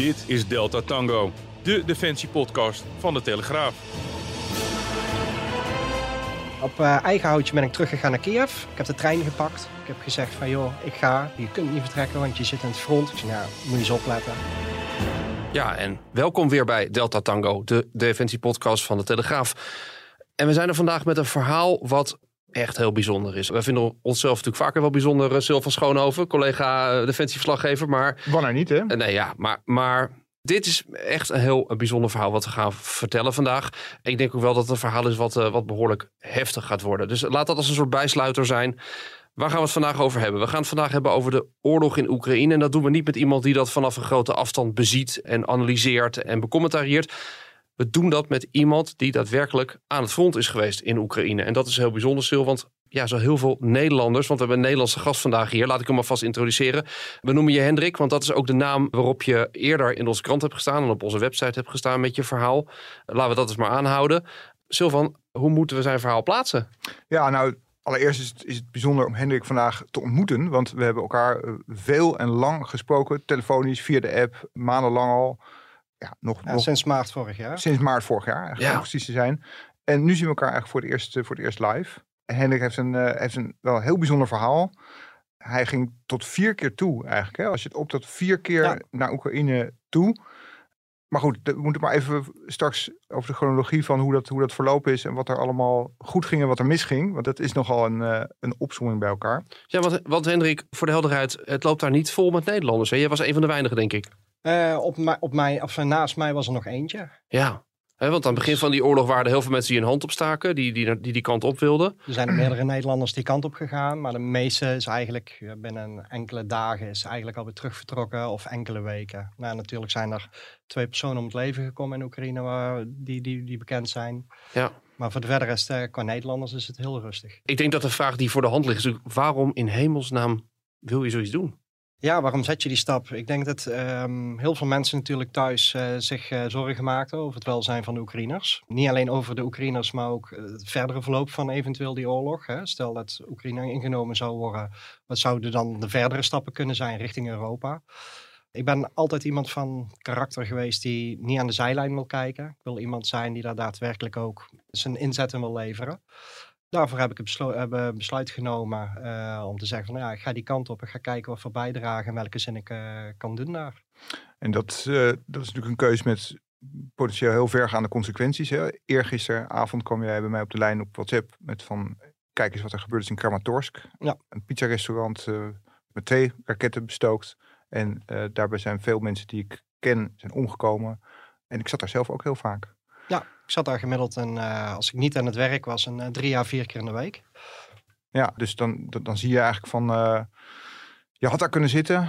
Dit is Delta Tango, de defensiepodcast van de Telegraaf. Op eh, eigen houtje ben ik teruggegaan naar Kiev. Ik heb de trein gepakt. Ik heb gezegd van joh, ik ga. Je kunt niet vertrekken, want je zit in het front. Ik zei, nou, moet je eens opletten. Ja, en welkom weer bij Delta Tango, de defensiepodcast van de Telegraaf. En we zijn er vandaag met een verhaal wat echt heel bijzonder is. We vinden onszelf natuurlijk vaker wel bijzonder, uh, Sil van Schoonhoven, collega uh, defensieverslaggever. Maar, Wanneer niet, hè? Uh, nee, ja, maar, maar dit is echt een heel bijzonder verhaal wat we gaan vertellen vandaag. Ik denk ook wel dat het een verhaal is wat, wat behoorlijk heftig gaat worden. Dus laat dat als een soort bijsluiter zijn. Waar gaan we het vandaag over hebben? We gaan het vandaag hebben over de oorlog in Oekraïne. En dat doen we niet met iemand die dat vanaf een grote afstand beziet en analyseert en becommentarieert. We doen dat met iemand die daadwerkelijk aan het front is geweest in Oekraïne. En dat is heel bijzonder, Sil, want ja, zo heel veel Nederlanders, want we hebben een Nederlandse gast vandaag hier. Laat ik hem alvast introduceren. We noemen je Hendrik, want dat is ook de naam waarop je eerder in onze krant hebt gestaan en op onze website hebt gestaan met je verhaal. Laten we dat eens maar aanhouden. Silvan, hoe moeten we zijn verhaal plaatsen? Ja, nou, allereerst is het, is het bijzonder om Hendrik vandaag te ontmoeten, want we hebben elkaar veel en lang gesproken, telefonisch, via de app, maandenlang al. Ja, nog, Ja, nog sinds maart vorig jaar. sinds maart vorig jaar, eigenlijk Ja. om precies te zijn. En nu zien we elkaar eigenlijk voor het eerst, eh, voor het eerst live. En Hendrik heeft een, eh, heeft een wel een heel bijzonder verhaal. Hij ging tot vier keer toe eigenlijk. Hè? Als je het optelt, vier keer Ja. naar Oekraïne toe. Maar goed, we moeten maar even straks over de chronologie van hoe dat, hoe dat verlopen is. En wat er allemaal goed ging en wat er misging. Want dat is nogal een, eh, een opzomming bij elkaar. Ja, want, want Hendrik, voor de helderheid, het loopt daar niet vol met Nederlanders. Hè? Jij was een van de weinigen, denk ik. Eh, op, op mij, of, eh, naast mij was er nog eentje. Ja. Want aan het begin van die oorlog waren er heel veel mensen die een hand opstaken, die die, die, die kant op wilden. Er zijn er meerdere Nederlanders die kant op gegaan. Maar de meeste is eigenlijk ja, binnen enkele dagen is eigenlijk alweer terug vertrokken. Of enkele weken. Nou, natuurlijk zijn er twee personen om het leven gekomen in Oekraïne waar, die, die, die bekend zijn. Ja. Maar voor de verder rest, eh, qua Nederlanders is het heel rustig. Ik denk dat de vraag die voor de hand ligt is waarom in hemelsnaam wil je zoiets doen? Ja, waarom zet je die stap? Ik denk dat ehm, heel veel mensen natuurlijk thuis eh, zich eh, zorgen maakten over het welzijn van de Oekraïners. Niet alleen over de Oekraïners, maar ook eh, het verdere verloop van eventueel die oorlog. Hè. Stel dat Oekraïne ingenomen zou worden, wat zouden dan de verdere stappen kunnen zijn richting Europa? Ik ben altijd iemand van karakter geweest die niet aan de zijlijn wil kijken. Ik wil iemand zijn die daar daadwerkelijk ook zijn inzet in wil leveren. Daarvoor heb ik een heb besluit genomen eh, om te zeggen van nou ja, ik ga die kant op. Ik ga kijken wat voor bijdrage en welke zin ik eh, kan doen daar. En dat, eh, dat is natuurlijk een keuze met potentieel heel vergaande consequenties. Hè. Eergisteravond kwam jij bij mij op de lijn op WhatsApp met van... Kijk eens wat er gebeurd is in Kramatorsk. Ja. Een pizzarestaurant met twee raketten bestookt. En daarbij zijn veel mensen die ik ken zijn omgekomen. En ik zat daar zelf ook heel vaak. Ja, ik zat daar gemiddeld en als ik niet aan het werk was, een eh, drie à vier keer in de week. Ja, dus dan, dan, zie je eigenlijk van... eh, je had daar kunnen zitten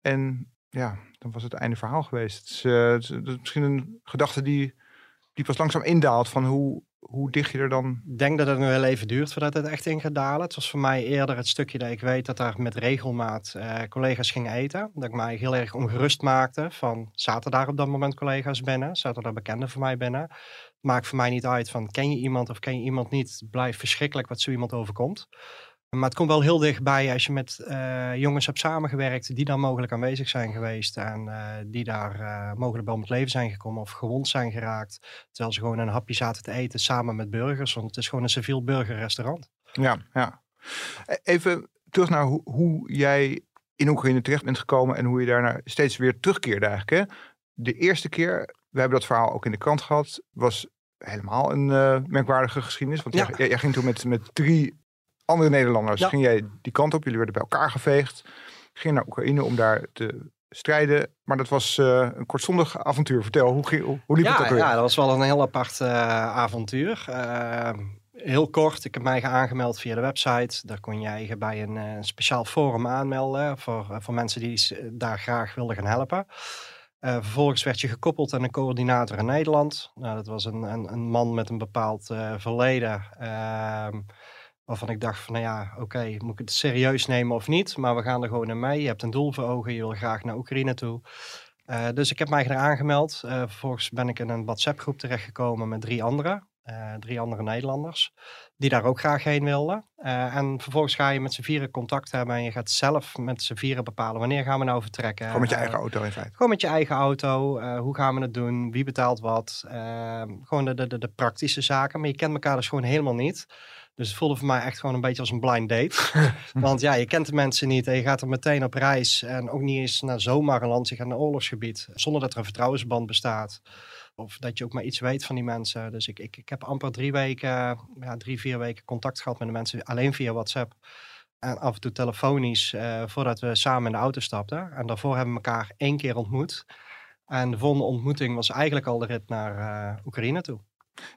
en ja, dan was het einde verhaal geweest. Het is, eh, het is- het is misschien een gedachte die, die pas langzaam indaalt van hoe, hoe dicht je er dan... Ik denk dat het nog wel even duurt voordat het echt in gaat dalen. Het was voor mij eerder het stukje dat ik weet dat daar met regelmaat eh, collega's gingen eten. Dat ik mij heel erg ongerust maakte van, zaten daar op dat moment collega's binnen? Zaten daar bekenden van mij binnen? Maakt voor mij niet uit van, ken je iemand of ken je iemand niet? Blijft verschrikkelijk wat zo iemand overkomt. Maar het komt wel heel dichtbij als je met eh, jongens hebt samengewerkt die dan mogelijk aanwezig zijn geweest en eh, die daar eh, mogelijk bij om het leven zijn gekomen of gewond zijn geraakt. Terwijl ze gewoon een hapje zaten te eten samen met burgers, want het is gewoon een civiel burgerrestaurant. Ja, ja. E- Even terug naar hoe, hoe jij in Oekraïne terecht bent gekomen en hoe je daarna steeds weer terugkeerde eigenlijk. Hè? De eerste keer, we hebben dat verhaal ook in de krant gehad, was helemaal een eh, merkwaardige geschiedenis. Want Ja. jij, jij ging toen met, met drie andere Nederlanders, Ja. ging jij die kant op. Jullie werden bij elkaar geveegd. Ging naar Oekraïne om daar te strijden. Maar dat was eh, een kortstondig avontuur. Vertel, hoe, ging, hoe, liep het ook Ja, alweer? ja, dat was wel een heel apart eh, avontuur. Eh, heel kort, ik heb mij aangemeld via de website. Daar kon je je bij een uh, speciaal forum aanmelden voor, uh, voor mensen die daar graag wilden gaan helpen. Uh, vervolgens werd je gekoppeld aan een coördinator in Nederland. Nou, dat was een, een, een man met een bepaald verleden. Ehm, waarvan ik dacht van, nou ja, oké, moet ik het serieus nemen of niet? Maar we gaan er gewoon in mee. Je hebt een doel voor ogen, je wil graag naar Oekraïne toe. dus ik heb mij er aangemeld. vervolgens ben ik in een WhatsApp groep terechtgekomen met drie anderen. Uh, drie andere Nederlanders, die daar ook graag heen wilden. Uh, en vervolgens ga je met z'n vieren contact hebben en je gaat zelf met z'n vieren bepalen wanneer gaan we nou vertrekken. Gewoon met je eigen auto in feite. Gewoon met je eigen auto. Hoe gaan we het doen? Wie betaalt wat? Ehm, gewoon de, de, de, praktische zaken. Maar je kent elkaar dus gewoon helemaal niet. Dus het voelde voor mij echt gewoon een beetje als een blind date. Want ja, je kent de mensen niet en je gaat er meteen op reis. En ook niet eens naar zomaar een land, je gaat naar een oorlogsgebied. Zonder dat er een vertrouwensband bestaat. Of dat je ook maar iets weet van die mensen. Dus ik, ik, ik heb amper drie weken, ja, drie, vier weken contact gehad met de mensen. Alleen via WhatsApp. En af en toe telefonisch uh, voordat we samen in de auto stapten. En daarvoor hebben we elkaar één keer ontmoet. En de volgende ontmoeting was eigenlijk al de rit naar uh, Oekraïne toe.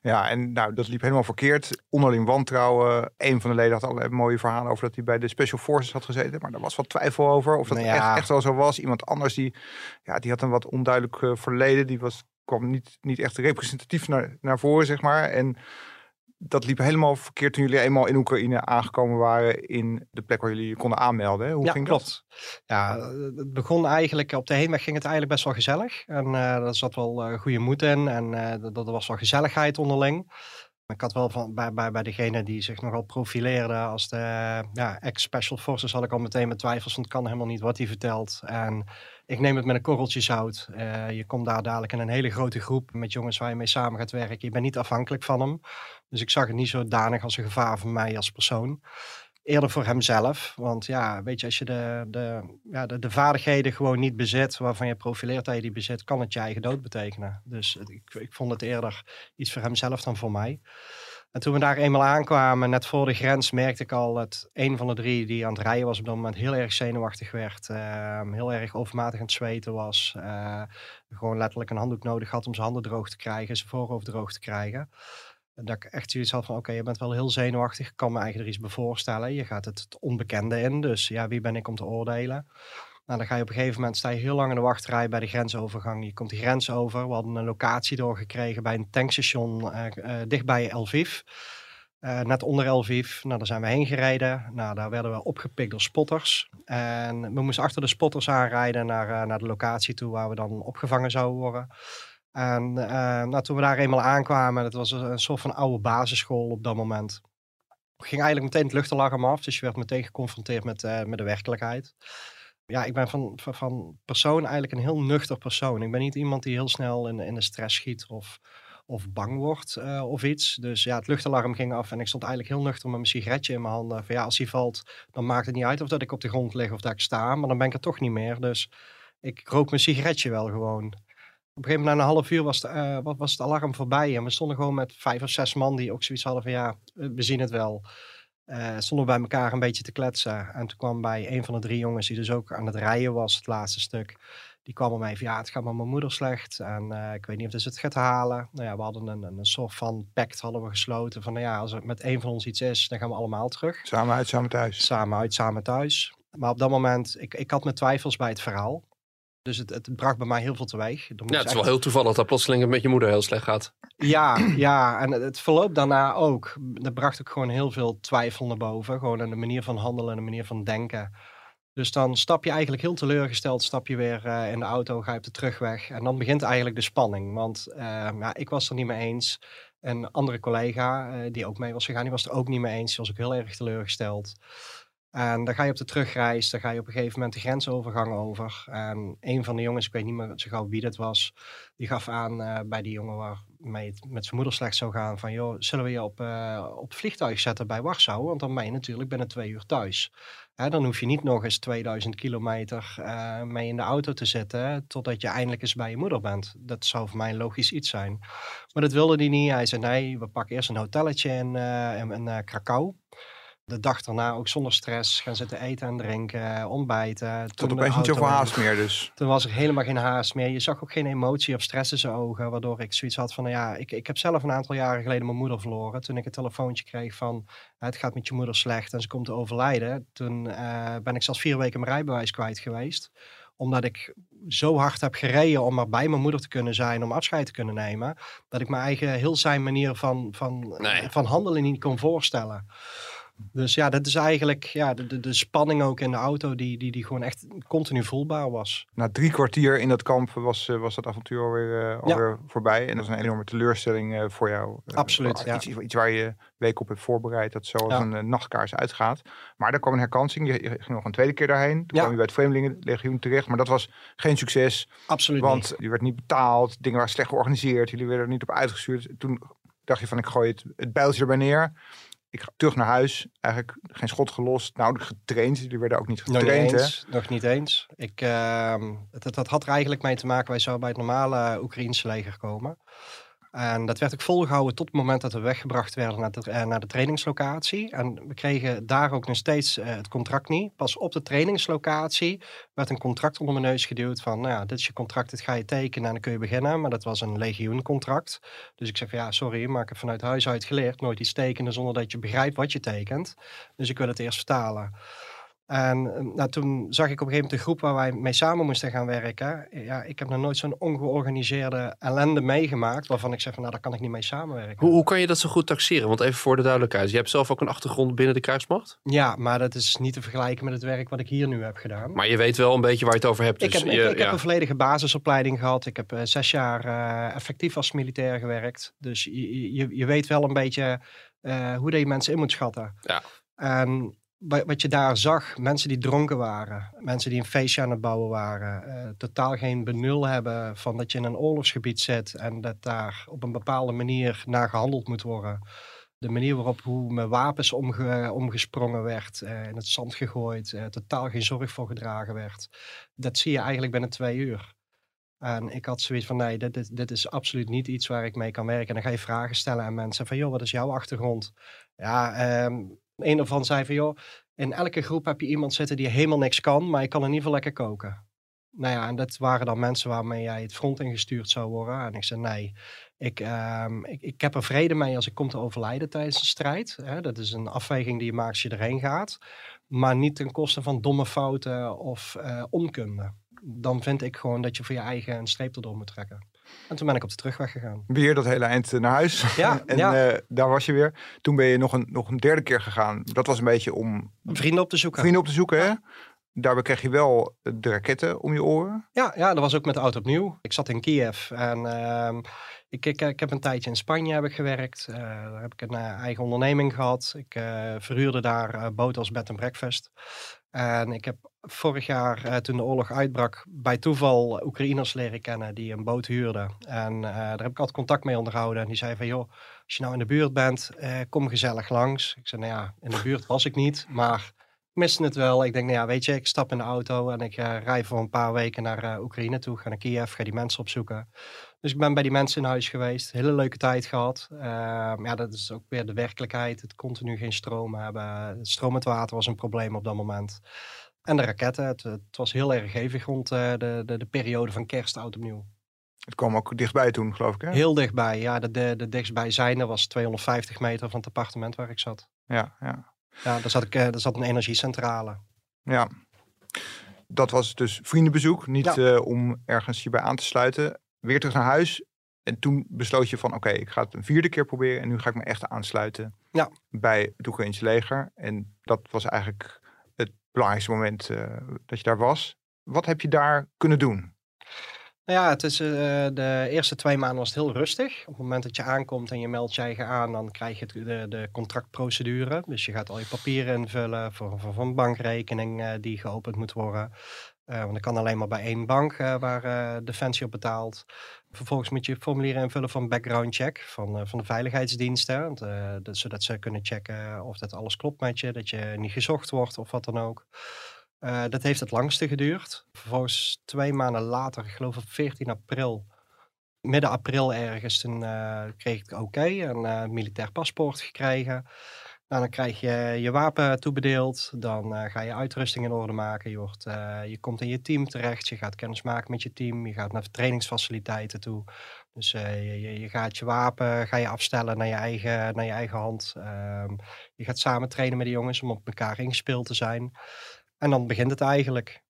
Ja, en nou, dat liep helemaal verkeerd. Onderling wantrouwen. Een van de leden had al mooie verhalen over dat hij bij de Special Forces had gezeten. Maar daar was wat twijfel over of dat nou echt, echt wel zo was. Iemand anders die, ja, die had een wat onduidelijk uh, verleden. Die was kwam niet, niet echt representatief naar, naar voren, zeg maar. En dat liep helemaal verkeerd toen jullie eenmaal in Oekraïne aangekomen waren in de plek waar jullie je konden aanmelden. Hoe ja, ging klopt. Dat? Ja, het begon eigenlijk op de heenweg ging het eigenlijk best wel gezellig. En uh, er zat wel uh, goede moed in en uh, er was wel gezelligheid onderling. Ik had wel van, bij, bij, bij degene die zich nogal profileerde als de ja, ex-Special Forces had ik al meteen met twijfels, want het kan helemaal niet wat hij vertelt. En ik neem het met een korreltje zout. Uh, je komt daar dadelijk in een hele grote groep met jongens waar je mee samen gaat werken. Je bent niet afhankelijk van hem. Dus ik zag het niet zodanig als een gevaar voor mij als persoon. Eerder voor hemzelf. Want ja, weet je, als je de, de, ja, de, de vaardigheden gewoon niet bezit, waarvan je profileert dat je die bezit, kan het je eigen dood betekenen. Dus ik, ik vond het eerder iets voor hemzelf dan voor mij. En toen we daar eenmaal aankwamen, net voor de grens, merkte ik al dat een van de drie die aan het rijden was op dat moment heel erg zenuwachtig werd. Uh, heel erg overmatig aan het zweten was. Uh, gewoon letterlijk een handdoek nodig had om zijn handen droog te krijgen, zijn voorhoofd droog te krijgen. Dat ik echt zoiets had van, oké, je bent wel heel zenuwachtig. Ik kan me eigenlijk er iets bij voorstellen. Je gaat het, onbekende in, dus ja, wie ben ik om te oordelen? Nou, dan ga je op een gegeven moment, sta je heel lang in de wachtrij bij de grensovergang. Je komt die grens over. We hadden een locatie doorgekregen bij een tankstation uh, uh, dichtbij Lviv. Uh, net onder Lviv. Nou, daar zijn we heen gereden. Nou, daar werden we opgepikt door spotters. En we moesten achter de spotters aanrijden naar, naar de locatie toe waar we dan opgevangen zouden worden. En nou, toen we daar eenmaal aankwamen, dat was een, soort van oude basisschool op dat moment ging eigenlijk meteen het luchtalarm af. Dus je werd meteen geconfronteerd met, uh, met de werkelijkheid ja, ik ben van, van, persoon eigenlijk een heel nuchter persoon. Ik ben niet iemand die heel snel in, in de stress schiet of, of bang wordt uh, of iets. Dus ja, het luchtalarm ging af en ik stond eigenlijk heel nuchter met mijn sigaretje in mijn handen. Van ja, als die valt, dan maakt het niet uit of dat ik op de grond lig of dat ik sta, maar dan ben ik er toch niet meer. Dus ik rook mijn sigaretje wel gewoon. Op een gegeven moment, na een half uur, was, de, uh, was het alarm voorbij. En we stonden gewoon met vijf of zes man die ook zoiets hadden van ja, we zien het wel. Uh, stonden bij elkaar een beetje te kletsen. En toen kwam bij een van de drie jongens, die dus ook aan het rijden was, het laatste stuk. Die kwam mij van, ja, het gaat met mijn moeder slecht. En uh, ik weet niet of ze het gaat halen. Nou ja, we hadden een, een, soort van pact hadden we gesloten. Van, nou ja, als er met een van ons iets is, dan gaan we allemaal terug. Samen uit, samen thuis. Samen uit, samen thuis. Maar op dat moment, ik, ik had mijn twijfels bij het verhaal. Dus het, het bracht bij mij heel veel teweeg. Ja, het is wel heel toevallig dat plotseling met je moeder heel slecht gaat. Ja, ja, en het verloop daarna ook. Dat bracht ook gewoon heel veel twijfel naar boven. Gewoon aan de manier van handelen en de manier van denken. Dus dan stap je eigenlijk heel teleurgesteld, stap je weer uh, in de auto, ga je op de terugweg. En dan begint eigenlijk de spanning. Want uh, ja, ik was er niet mee eens. Een andere collega uh, die ook mee was gegaan, die was er ook niet mee eens. Die was ook heel erg teleurgesteld. En dan ga je op de terugreis, dan ga je op een gegeven moment de grensovergang over. En een van de jongens, ik weet niet meer zo gauw wie dat was, die gaf aan uh, bij die jongen waarmee het met zijn moeder slecht zou gaan: van joh, zullen we je op, uh, op het vliegtuig zetten bij Warschau? Want dan ben je natuurlijk binnen twee uur thuis. Hè, dan hoef je niet nog eens 2000 kilometer uh, mee in de auto te zitten totdat je eindelijk eens bij je moeder bent. Dat zou voor mij een logisch iets zijn. Maar dat wilde hij niet. Hij zei: nee, we pakken eerst een hotelletje in, in, in Krakau. De dag daarna ook zonder stress gaan zitten eten en drinken, ontbijten. De opeens niet zoveel haast meer dus. Toen was er helemaal geen haast meer. Je zag ook geen emotie of stress in zijn ogen. Waardoor ik zoiets had van, nou ja, ik, ik heb zelf een aantal jaren geleden mijn moeder verloren. Toen ik een telefoontje kreeg van, het gaat met je moeder slecht en ze komt te overlijden. Toen eh, ben ik zelfs vier weken mijn rijbewijs kwijt geweest. Omdat ik zo hard heb gereden om maar bij mijn moeder te kunnen zijn, om afscheid te kunnen nemen. Dat ik mijn eigen heel zijn manier van, van, Nee. van handelen niet kon voorstellen. Dus ja, dat is eigenlijk ja, de, de, de spanning ook in de auto die, die, die gewoon echt continu voelbaar was. Na drie kwartier in dat kamp was, eh, was dat avontuur alweer, eh, alweer voorbij. En dat is een enorme teleurstelling eh, voor jou. Absoluut, ja. Iets, iets waar je week op hebt voorbereid, dat zo als Ja. een nachtkaars uitgaat. Maar daar kwam een herkansing. Je, je ging nog een tweede keer daarheen. Toen kwam je bij het Vreemdelingenlegioen terecht. Maar dat was geen succes, Absoluut niet. want je werd niet betaald. Dingen waren slecht georganiseerd. Jullie werden er niet op uitgestuurd. Toen dacht je van, ik gooi het, het bijltje erbij neer. Ik ga terug naar huis. Eigenlijk geen schot gelost. Nou, getraind. Jullie werden ook niet Nog niet getraind, hè? eens. Nog niet eens. Ik, het, het, het had er eigenlijk mee te maken, wij zouden bij het normale Oekraïense leger komen. En dat werd ook volgehouden tot het moment dat we weggebracht werden naar de, eh, naar de trainingslocatie. En we kregen daar ook nog steeds eh, het contract niet. Pas op de trainingslocatie werd een contract onder mijn neus geduwd van, nou ja, dit is je contract, dit ga je tekenen en dan kun je beginnen. Maar dat was een legioencontract. Dus ik zeg van, ja, sorry, maar ik heb vanuit huis uit geleerd nooit iets tekenen zonder dat je begrijpt wat je tekent. Dus ik wil het eerst vertalen. En eh, nou, toen zag ik op een gegeven moment de groep waar wij mee samen moesten gaan werken. Ja, ik heb nog nooit zo'n ongeorganiseerde ellende meegemaakt. Waarvan ik zeg van nou, daar kan ik niet mee samenwerken. Hoe, hoe kan je dat zo goed taxeren? Want even voor de duidelijkheid. Je hebt zelf ook een achtergrond binnen de krijgsmacht. Ja, maar dat is niet te vergelijken met het werk wat ik hier nu heb gedaan. Maar je weet wel een beetje waar je het over hebt. ik Dus heb, je, ik, ik ja. heb een volledige basisopleiding gehad. Ik heb eh, zes jaar eh, effectief als militair gewerkt. Dus je, je, je weet wel een beetje hoe dat je mensen in moet schatten. Ja. En wat je daar zag, mensen die dronken waren, mensen die een feestje aan het bouwen waren, eh, totaal geen benul hebben van dat je in een oorlogsgebied zit en dat daar op een bepaalde manier naar gehandeld moet worden. De manier waarop hoe met wapens omge- omgesprongen werd, eh, in het zand gegooid, eh, totaal geen zorg voor gedragen werd. Dat zie je eigenlijk binnen twee uur. En ik had zoiets van, nee, dit, dit, dit is absoluut niet iets waar ik mee kan werken. En dan ga je vragen stellen aan mensen van, joh, wat is jouw achtergrond? Ja, ehm, een ervan zei van, joh, in elke groep heb je iemand zitten die helemaal niks kan, maar je kan in ieder geval lekker koken. Nou ja, en dat waren dan mensen waarmee jij het front ingestuurd zou worden. En ik zei, nee, ik, ehm, ik, ik heb er vrede mee als ik kom te overlijden tijdens de strijd. Hè? Dat is een afweging die je maakt als je erheen gaat. Maar niet ten koste van domme fouten of eh, onkunde. Dan vind ik gewoon dat je voor je eigen een streep erdoor moet trekken. En toen ben ik op de terugweg gegaan. Weer dat hele eind eh, naar huis. Ja, en ja. eh, daar was je weer. Toen ben je nog een, nog een derde keer gegaan. Dat was een beetje om Vrienden op te zoeken. vrienden op te zoeken. Hè? Daarbij kreeg je wel de raketten om je oren. Ja, ja, dat was ook met de auto opnieuw. Ik zat in Kiev en ehm, ik, ik, ik heb een tijdje in Spanje heb ik gewerkt. Eh, daar heb ik een eigen onderneming gehad. Ik verhuurde daar boten als bed en breakfast. En ik heb vorig jaar, eh, toen de oorlog uitbrak, bij toeval Oekraïners leren kennen die een boot huurden. En eh, daar heb ik altijd contact mee onderhouden. En die zei van, joh, als je nou in de buurt bent, eh, kom gezellig langs. Ik zei, nou ja, in de buurt was ik niet, maar ik miste het wel. Ik denk, nou ja, weet je, ik stap in de auto en ik rij voor een paar weken naar Oekraïne toe. Ga naar Kiev, ga die mensen opzoeken. Dus ik ben bij die mensen in huis geweest. Hele leuke tijd gehad. Ehm, ja, dat is ook weer de werkelijkheid. Het continu geen stroom hebben. Stromend water was een probleem op dat moment. En de raketten. Het, het was heel erg hevig rond eh, de, de, de periode van kerst, oud opnieuw. Het kwam ook dichtbij toen, geloof ik. Hè? Heel dichtbij. Ja, de, de, de dichtstbijzijnde was 250 meter van het appartement waar ik zat. Ja, ja, Ja, daar zat, ik, eh, daar zat een energiecentrale. ja. Dat was dus vriendenbezoek. Niet Ja. eh, om ergens hierbij aan te sluiten. Weer terug naar huis. En toen besloot je van, oké, ik ga het een vierde keer proberen. En nu ga ik me echt aansluiten Ja. bij het leger. En dat was eigenlijk belangrijkste moment eh, dat je daar was. Wat heb je daar kunnen doen? Nou ja, het is, eh, de eerste twee maanden was het heel rustig. Op het moment dat je aankomt en je meldt je eigen aan, dan krijg je de, de contractprocedure. Dus je gaat al je papieren invullen voor een bankrekening eh, die geopend moet worden. Eh, want dat kan alleen maar bij één bank eh, waar eh, Defensie op betaalt. Vervolgens moet je formulieren invullen een background check van, van de veiligheidsdiensten. Want, dat- zodat ze kunnen checken of dat alles klopt met je, dat je niet gezocht wordt of wat dan ook. Dat heeft het langste geduurd. Vervolgens twee maanden later, ik geloof op 14 april, midden april ergens, kreeg ik oké. een militair paspoort gekregen. Nou, dan krijg je je wapen toebedeeld. Dan eh, ga je uitrusting in orde maken. Je, wordt, eh, je komt in je team terecht. Je gaat kennis maken met je team. Je gaat naar trainingsfaciliteiten toe. Dus eh, je, je, gaat je wapen ga je afstellen naar je eigen, naar je eigen hand. Ehm, je gaat samen trainen met de jongens om op elkaar ingespeeld te zijn. En dan begint het eigenlijk.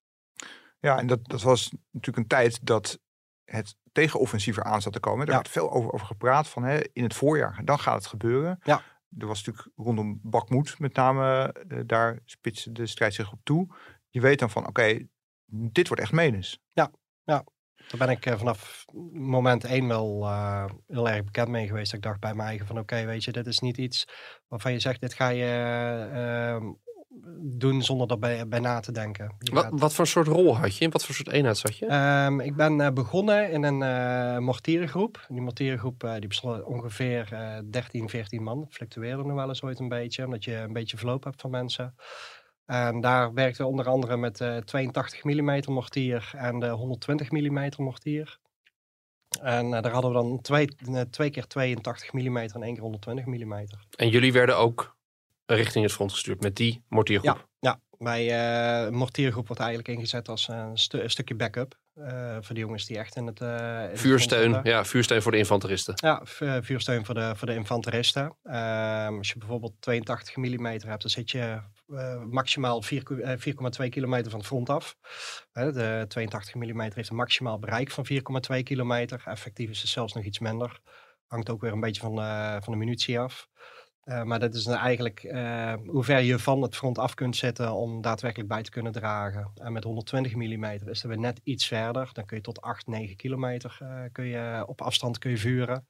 Ja, en dat, dat was natuurlijk een tijd dat het tegenoffensief eraan zat te komen. Daar Ja. werd veel over, over gepraat van hè, in het voorjaar. Dan gaat het gebeuren. Ja. Er was natuurlijk rondom Bakmoed met name, eh, daar spitste de strijd zich op toe. Je weet dan van, oké, dit wordt echt menens. Daar ben ik eh, vanaf moment één wel eh, heel erg bekend mee geweest. Ik dacht bij mij eigen van oké, weet je, dit is niet iets waarvan je zegt, dit ga je eh, ehm, doen zonder daarbij bij na te denken. Wat, wat voor soort rol had je? In wat voor soort eenheid zat je? Ehm, ik ben eh, begonnen in een eh mortierengroep. Die mortierengroep eh, die bestond ongeveer eh 13, 14 man. Dat fluctueerde nog wel eens ooit een beetje, omdat je een beetje verloop hebt van mensen. En daar werkten we onder andere met eh 82 mm mortier en de 120 mm mortier. En daar hadden we dan twee, twee keer 82 mm en één keer 120 mm. En jullie werden ook richting het front gestuurd met die mortiergroep. Ja, bij eh mortiergroep wordt eigenlijk ingezet als een, stu- een stukje backup. eh, voor de jongens die echt in het... eh, in Vuursteun, ja, vuursteun voor de infanteristen. Ja, vu- vuursteun voor de, voor de infanteristen. Ehm, als je bijvoorbeeld 82 mm hebt, dan zit je eh, maximaal 4 ku- eh, 4,2 kilometer van het front af. De 82 mm heeft een maximaal bereik van 4,2 kilometer. Effectief is het zelfs nog iets minder. Hangt ook weer een beetje van, eh, van de munitie af. Eh, maar dat is eigenlijk eh, hoe ver je van het front af kunt zetten om daadwerkelijk bij te kunnen dragen. En met 120 mm is het weer net iets verder. Dan kun je tot 8, 9 kilometer eh, kun je, op afstand kun je vuren.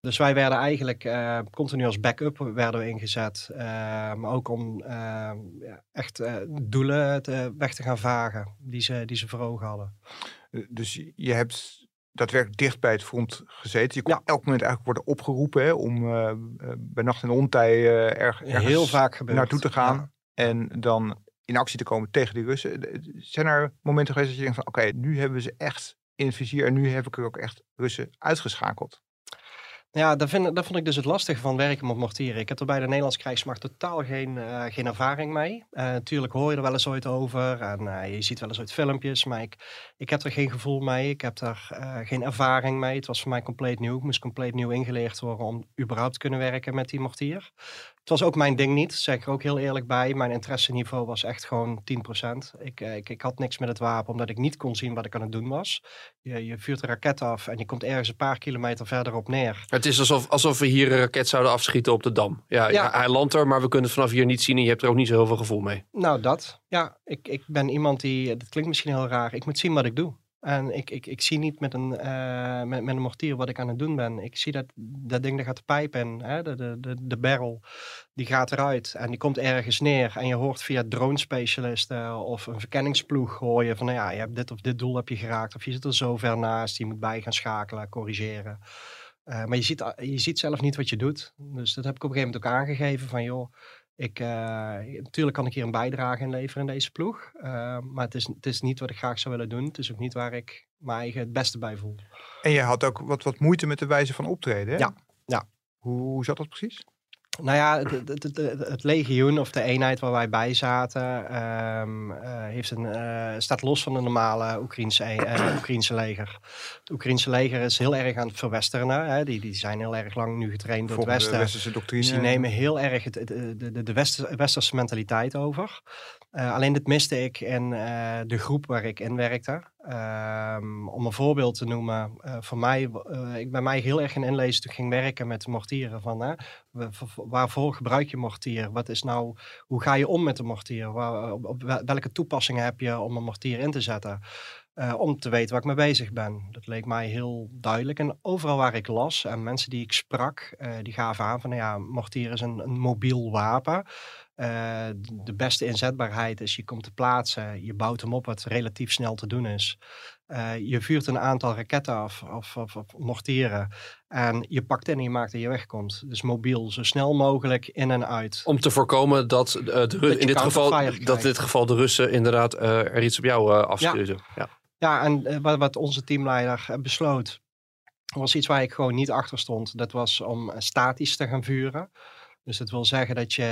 Dus wij werden eigenlijk continu als backup werden we ingezet. maar ook om echt doelen weg te gaan vagen die ze, die ze voor ogen hadden. Dus je hebt daadwerkelijk dicht bij het front gezeten. Je kon Ja. elk moment eigenlijk worden opgeroepen hè, om eh, eh, bij nacht en ontij eh, erg, ergens Heel vaak gebeurd. naartoe te gaan. Ja. En dan in actie te komen tegen die Russen. Zijn er momenten geweest dat je denkt van oké, nu hebben we ze echt in het vizier. En nu heb ik er ook echt Russen uitgeschakeld. Ja, daar, vind, vond ik dus het lastige van werken met mortieren. Ik heb er bij de Nederlandse krijgsmacht totaal geen, eh, geen ervaring mee. Eh natuurlijk hoor je er wel eens ooit over en eh, je ziet wel eens ooit filmpjes, maar ik, ik heb er geen gevoel mee. Ik heb daar eh, geen ervaring mee. Het was voor mij compleet nieuw. Ik moest compleet nieuw ingeleerd worden om überhaupt te kunnen werken met die mortier. Het was ook mijn ding niet, zeg ik er ook heel eerlijk bij. Mijn interesseniveau was echt gewoon 10%. Ik, eh, ik, ik had niks met het wapen, omdat ik niet kon zien wat ik aan het doen was. Je, je vuurt een raket af en je komt ergens een paar kilometer verderop neer. Het is alsof, alsof we hier een raket zouden afschieten op de Dam. Ja, Ja. hij landt er, maar we kunnen het vanaf hier niet zien en je hebt er ook niet zo heel veel gevoel mee. Nou, dat. Ja, ik, ik ben iemand die, dat klinkt misschien heel raar, ik moet zien wat ik doe. En ik, ik, ik zie niet met een, eh, met, met een mortier wat ik aan het doen ben. Ik zie dat, dat ding, dat gaat de pijp in, hè? De, de, de, de barrel, die gaat eruit en die komt ergens neer. En je hoort via drone specialisten of een verkenningsploeg je van, nou ja, je hebt dit of dit doel heb je geraakt. Of je zit er zo ver naast, je moet bij gaan schakelen, corrigeren. Eh, maar je ziet, je ziet zelf niet wat je doet. Dus dat heb ik op een gegeven moment ook aangegeven van, joh, ik, eh, natuurlijk kan ik hier een bijdrage in leveren in deze ploeg. eh, maar het is, het is niet wat ik graag zou willen doen. Het is ook niet waar ik mijn eigen het beste bij voel. En je had ook wat, wat moeite met de wijze van optreden. Hè? Ja, ja. Hoe, hoe zat dat precies? Nou ja, het, het, het, het- het legioen of de eenheid waar wij bij zaten, ehm, eh, heeft een, eh, staat los van de normale Oekraïnse, Oekraïnse leger. Het Oekraïnse leger is heel erg aan het verwesteren. Hè? Die, die zijn heel erg lang nu getraind door het Volgens de Westen. westerse doctrine. Dus die nemen heel erg de, de, de wester- westerse mentaliteit over. Eh, alleen dit miste ik in eh, de groep waar ik in werkte. Ehm, om een voorbeeld te noemen, eh, voor mij, ik ben mij heel erg gaan inlezen toen ik ging werken met mortieren. Van, waarvoor gebruik je mortier? Wat is nou, hoe ga je om met de mortier? Waar, welke toepassingen heb je om een mortier in te zetten? Om te weten waar ik mee bezig ben. Dat leek mij heel duidelijk. En overal waar ik las en mensen die ik sprak, die gaven aan van ja, mortier is een, een mobiel wapen. Eh, de beste inzetbaarheid is je komt te plaatsen, je bouwt hem op wat relatief snel te doen is. Eh, je vuurt een aantal raketten af of, of, of mortieren en je pakt in en je maakt dat je wegkomt. Dus mobiel, zo snel mogelijk in en uit. Om te voorkomen dat, eh, de, in dit geval, dat krijgt. dit geval de Russen inderdaad er iets op jou afstuurden. Ja. Ja, en wat, wat onze teamleider besloot, was iets waar ik gewoon niet achter stond. Dat was om statisch te gaan vuren. Dus dat wil zeggen dat je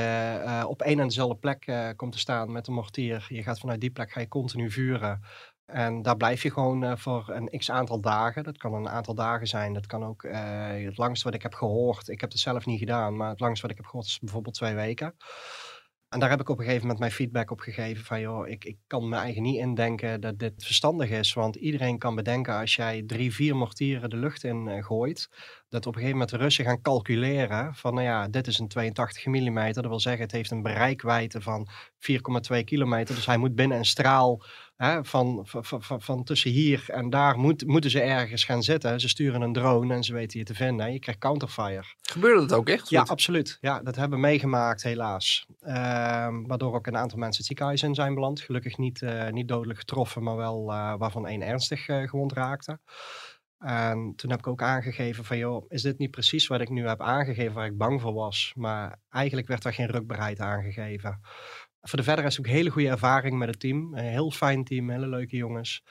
eh, op één en dezelfde plek eh, komt te staan met een mortier. Je gaat vanuit die plek ga je continu vuren. En daar blijf je gewoon eh, voor een x aantal dagen. Dat kan een aantal dagen zijn. Dat kan ook het langste wat ik heb gehoord. Ik heb het zelf niet gedaan, maar het langste wat ik heb gehoord is bijvoorbeeld twee weken. En daar heb ik op een gegeven moment mijn feedback op gegeven van joh, ik, ik kan me eigenlijk niet indenken dat dit verstandig is. Want iedereen kan bedenken als jij drie, vier mortieren de lucht in gooit, dat op een gegeven moment de Russen gaan calculeren van nou ja, dit is een 82 mm. Dat wil zeggen het heeft een bereikwijdte van 4,2 kilometer. Dus hij moet binnen een straal hè, van, van, van, van tussen hier en daar moet, moeten ze ergens gaan zitten. Ze sturen een drone en ze weten je te vinden. Je krijgt counterfire. Gebeurde dat ook echt? Ja, Want- absoluut. Ja, dat hebben we meegemaakt, helaas. Ehm, waardoor ook een aantal mensen het ziekenhuis in zijn beland. Gelukkig niet, eh, niet dodelijk getroffen, maar wel eh, waarvan één ernstig eh, gewond raakte. En toen heb ik ook aangegeven van, joh, is dit niet precies wat ik nu heb aangegeven waar ik bang voor was? Maar eigenlijk werd daar geen rukbaarheid aangegeven. Voor de verder is ook hele goede ervaring met het team. Een heel fijn team, hele leuke jongens.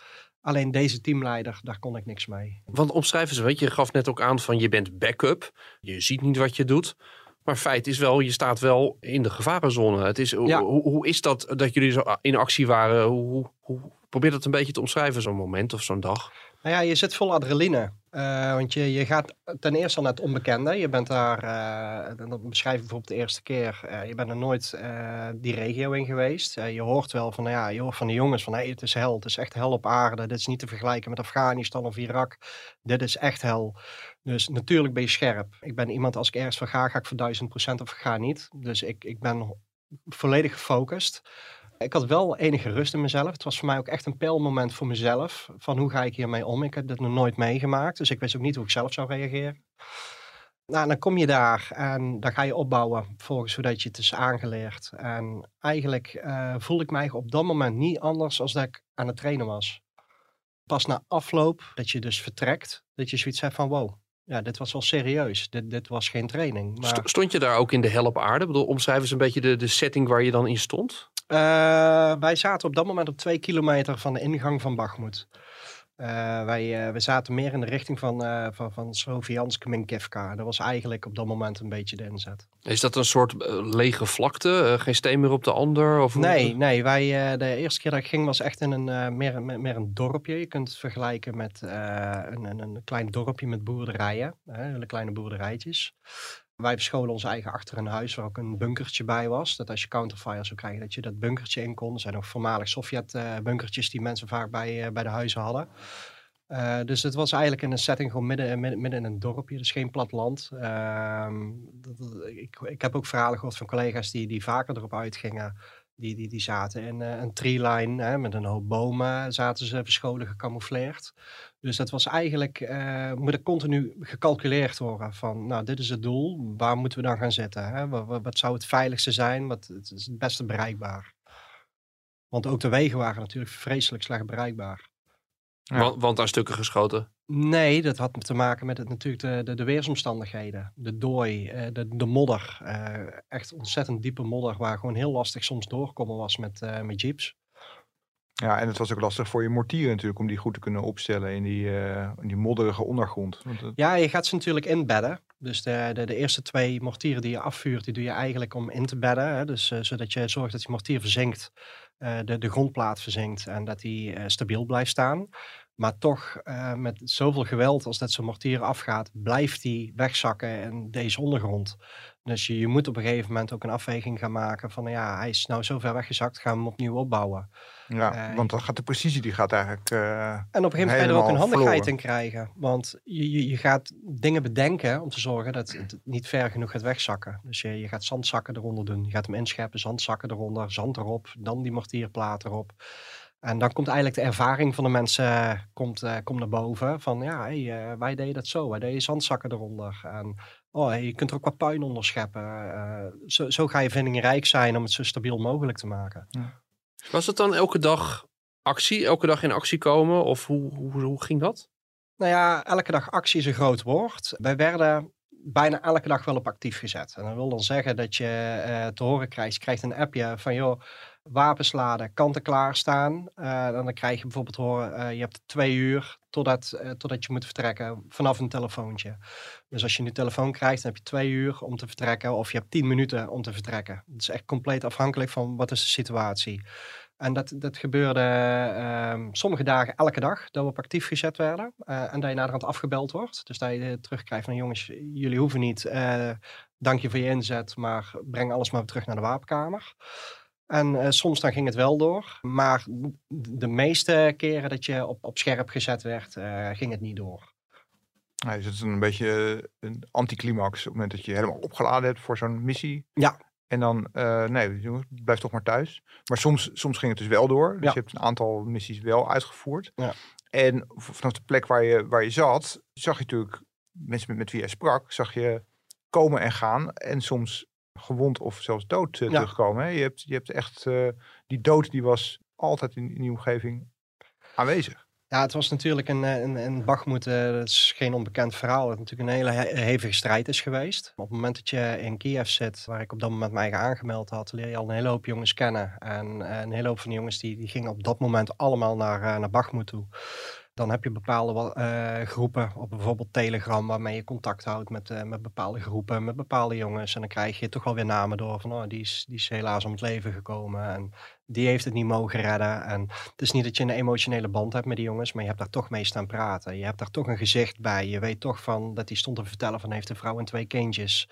Alleen deze teamleider, daar kon ik niks mee. Want omschrijf eens, weet je, je gaf net ook aan van je bent backup. Je ziet niet wat je doet. Maar feit is wel, je staat wel in de gevarenzone. Het is, hoe, Ja. hoe, hoe is dat dat jullie zo in actie waren? Hoe, hoe, hoe- probeer dat een beetje te omschrijven, zo'n moment of zo'n dag. Nou ja, je zit vol adrenaline. Eh, want je, je gaat ten eerste al naar het onbekende. Je bent daar, en dat beschrijf ik bijvoorbeeld de eerste keer. eh, je bent er nooit die regio in geweest. Je hoort wel van, nou ja, je hoort van de jongens van, hey, het is hel. Het is echt hel op aarde. Dit is niet te vergelijken met Afghanistan of Irak. Dit is echt hel. Dus natuurlijk ben je scherp. Ik ben iemand, als ik ergens voor ga, ga ik voor duizend procent of ga niet. Dus ik, ik ben volledig gefocust. Ik had wel enige rust in mezelf. Het was voor mij ook echt een pijlmoment voor mezelf. Van hoe ga ik hiermee om? Ik heb dit nog nooit meegemaakt. Dus ik wist ook niet hoe ik zelf zou reageren. Nou, dan kom je daar en dan ga je opbouwen volgens hoe dat je het is aangeleerd. En eigenlijk eh, voelde ik mij op dat moment niet anders als dat ik aan het trainen was. Pas na afloop, dat je dus vertrekt, dat je zoiets hebt van wow, ja, dit was wel serieus. Dit, dit was geen training. Stond je daar ook in de hel op aarde? Ik bedoel, omschrijf eens een beetje de, de setting waar je dan in stond. Eh, wij zaten op dat moment op twee kilometer van de ingang van Bakhmut. Eh, wij, eh, we zaten meer in de richting van, eh van, van Sloviansk Minkivka. Dat was eigenlijk op dat moment een beetje de inzet. Is dat een soort lege vlakte? Geen steen meer op de ander? Of hoe- Nee, nee wij, de eerste keer dat ik ging was echt in een, meer, meer, meer een dorpje. Je kunt het vergelijken met een, een, een klein dorpje met boerderijen. Hè, hele kleine boerderijtjes. Wij bescholen ons eigen achter een huis waar ook een bunkertje bij was. Dat als je counterfire zou krijgen, dat je dat bunkertje in kon. Er zijn nog voormalig Sovjet-bunkertjes die mensen vaak bij, eh, bij de huizen hadden. Eh, dus het was eigenlijk in een setting gewoon midden, midden, in een dorpje, dus geen platteland. Ehm, dat- dat- ik, ik heb ook verhalen gehoord van collega's die, die vaker erop uitgingen. Die, die, die zaten in eh, een treeline met een hoop bomen, zaten ze verscholen gecamoufleerd. Dus dat was eigenlijk, eh moet er continu gecalculeerd worden van, nou dit is het doel, waar moeten we dan gaan zitten? Hè? Wat, wat, wat zou het veiligste zijn, wat het is het beste bereikbaar? Want ook de wegen waren natuurlijk vreselijk slecht bereikbaar. Ja. Want, want daar stukken geschoten. Nee, dat had te maken met het, natuurlijk de, de, de weersomstandigheden. De dooi, eh, de, de modder. eh, echt ontzettend diepe modder waar gewoon heel lastig soms doorkomen was met, eh, met jeeps. Ja, en het was ook lastig voor je mortieren natuurlijk om die goed te kunnen opstellen in die, eh, in die modderige ondergrond. Want Ja, je gaat ze natuurlijk inbedden. Dus de, de, de eerste twee mortieren die je afvuurt, die doe je eigenlijk om in te bedden. Hè? Dus eh, zodat je zorgt dat die mortier verzinkt, eh, de, de grondplaat verzinkt en dat die stabiel blijft staan. Maar toch, met zoveel geweld als dat zo'n mortier afgaat, blijft die wegzakken in deze ondergrond. Dus je, je moet op een gegeven moment ook een afweging gaan maken van, ja, hij is nou zo ver weggezakt, gaan we hem opnieuw opbouwen. Ja, Eh, want dan gaat de precisie, die gaat eigenlijk... eh, En op een gegeven moment ga je er ook een handigheid verloren. in krijgen. Want je, je, gaat dingen bedenken om te zorgen dat het niet ver genoeg gaat wegzakken. Dus je, je gaat zandzakken eronder doen. Je gaat hem inscheppen, zandzakken eronder, zand erop, dan die mortierplaat erop. En dan komt eigenlijk de ervaring van de mensen komt, eh, komt naar boven. Van ja, hey, wij deden dat zo. Wij deden zandzakken eronder. En oh, hey, je kunt er ook wat puin onder scheppen. Zo, zo ga je vindingrijk zijn om het zo stabiel mogelijk te maken. Was het dan elke dag actie? Elke dag in actie komen? Of hoe, hoe, hoe ging dat? Nou ja, elke dag actie is een groot woord. Wij werden bijna elke dag wel op actief gezet. En dat wil dan zeggen dat je eh, te horen krijgt, je krijgt een appje van joh, wapens laden, kant-en-klaar staan. Uh, dan krijg je bijvoorbeeld horen, uh, je hebt twee uur totdat, uh, totdat je moet vertrekken vanaf een telefoontje. Dus als je nu telefoon krijgt, dan heb je twee uur om te vertrekken of je hebt tien minuten om te vertrekken. Het is echt compleet afhankelijk van wat is de situatie. En dat, dat gebeurde uh, sommige dagen elke dag, dat we op actief gezet werden. En dat je naderhand afgebeld wordt. Dus dat je terugkrijgt van jongens, jullie hoeven niet. Dank je voor je inzet, maar breng alles maar terug naar de wapenkamer. En uh, soms dan ging het wel door. Maar de meeste keren dat je op, op scherp gezet werd, ging het niet door. Nou, is het een beetje een anticlimax op het moment dat je helemaal opgeladen hebt voor zo'n missie? Ja, en dan, uh, nee, jongens, blijf toch maar thuis. Maar soms, soms ging het dus wel door. Dus ja. je hebt een aantal missies wel uitgevoerd. Ja. En vanaf de plek waar je, waar je zat, zag je natuurlijk mensen met, met wie je sprak, zag je komen en gaan. En soms gewond of zelfs dood uh, Ja. terugkomen. Hè? Je, hebt, je hebt echt, uh, die dood die was altijd in, in die omgeving aanwezig. Ja, het was natuurlijk een, een, een Bachmoed, dat is geen onbekend verhaal, dat natuurlijk een hele he hevige strijd is geweest. Op het moment dat je in Kiev zit, waar ik op dat moment mij eigen aangemeld had, leer je al een hele hoop jongens kennen. En een hele hoop van die jongens die, die gingen op dat moment allemaal naar, naar Bachmoed toe. Dan heb je bepaalde uh, groepen op bijvoorbeeld Telegram waarmee je contact houdt met, uh, met bepaalde groepen, met bepaalde jongens. En dan krijg je toch wel weer namen door van oh, die, is, die is helaas om het leven gekomen en die heeft het niet mogen redden. En het is niet dat je een emotionele band hebt met die jongens, maar je hebt daar toch mee staan praten. Je hebt daar toch een gezicht bij. Je weet toch van dat hij stond te vertellen van heeft een vrouw en twee kindjes.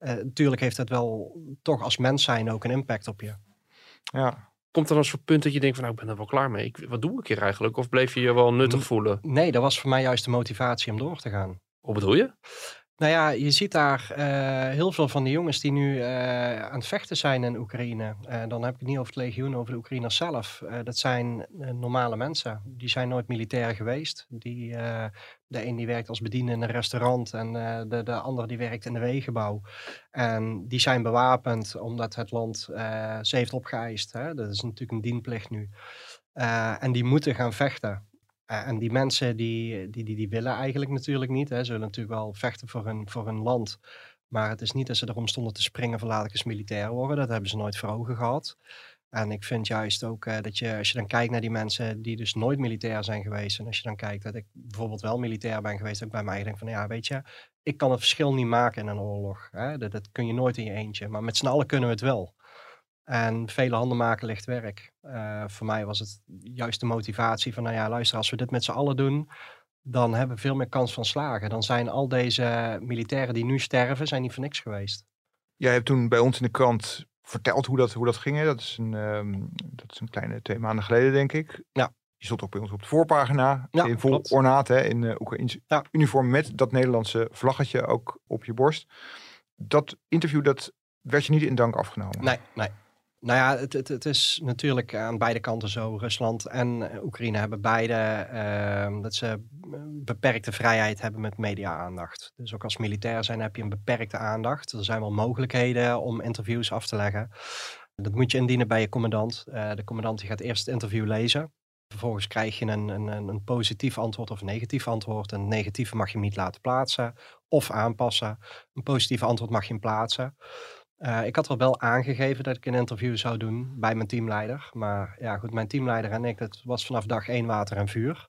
Uh, natuurlijk heeft het wel toch als mens zijn ook een impact op je. Ja, Komt er dan zo'n punt dat je denkt van nou, ik ben er wel klaar mee. Ik, wat doe ik hier eigenlijk? Of bleef je je wel nuttig voelen? Nee, dat was voor mij juist de motivatie om door te gaan. Wat bedoel je? Nou ja, je ziet daar uh, heel veel van de jongens die nu uh, aan het vechten zijn in Oekraïne. Uh, dan heb ik het niet over het legioen, over de Oekraïners zelf. dat zijn normale mensen. Die zijn nooit militair geweest. Die, de een die werkt als bediende in een restaurant en de, de ander die werkt in de wegenbouw. En die zijn bewapend omdat het land ze heeft opgeëist. Hè? Dat is natuurlijk een dienplicht nu. en die moeten gaan vechten. Uh, en die mensen die, die, die, die willen eigenlijk natuurlijk niet. Hè. Ze willen natuurlijk wel vechten voor hun, voor hun land. Maar het is niet dat ze erom stonden te springen van laat ik eens militair worden. Dat hebben ze nooit voor ogen gehad. En ik vind juist ook uh, dat je, als je dan kijkt naar die mensen die dus nooit militair zijn geweest. En als je dan kijkt dat ik bijvoorbeeld wel militair ben geweest. Dat bij mij denk van ja, weet je, ik kan het verschil niet maken in een oorlog. Hè. Dat, dat kun je nooit in je eentje. Maar met z'n allen kunnen we het wel. En vele handen maken licht werk. Uh, voor mij was het juist de motivatie van, nou ja, luister, als we dit met z'n allen doen, dan hebben we veel meer kans van slagen. Dan zijn al deze militairen die nu sterven, zijn niet voor niks geweest. Jij hebt toen bij ons in de krant verteld hoe dat, hoe dat ging. Hè? Dat, is een, um, dat is een kleine twee maanden geleden, denk ik. Ja. Je stond ook bij ons op de voorpagina. Ja, in vol klopt. ornaat, hè, in uh, Oekraïns Ja. uniform met dat Nederlandse vlaggetje ook op je borst. Dat interview, dat werd je niet in dank afgenomen. Nee, nee. Nou ja, het, het, is natuurlijk aan beide kanten zo. Rusland en Oekraïne hebben beide uh, dat ze beperkte vrijheid hebben met media-aandacht. Dus ook als militair zijn heb je een beperkte aandacht. Er zijn wel mogelijkheden om interviews af te leggen. Dat moet je indienen bij je commandant. Uh, de commandant die gaat eerst het interview lezen. Vervolgens krijg je een, een, een positief antwoord of een negatief antwoord. Een negatieve mag je niet laten plaatsen of aanpassen. Een positief antwoord mag je hem plaatsen. Uh, ik had er wel aangegeven dat ik een interview zou doen bij mijn teamleider. Maar ja, goed, mijn teamleider en ik, dat was vanaf dag één water en vuur.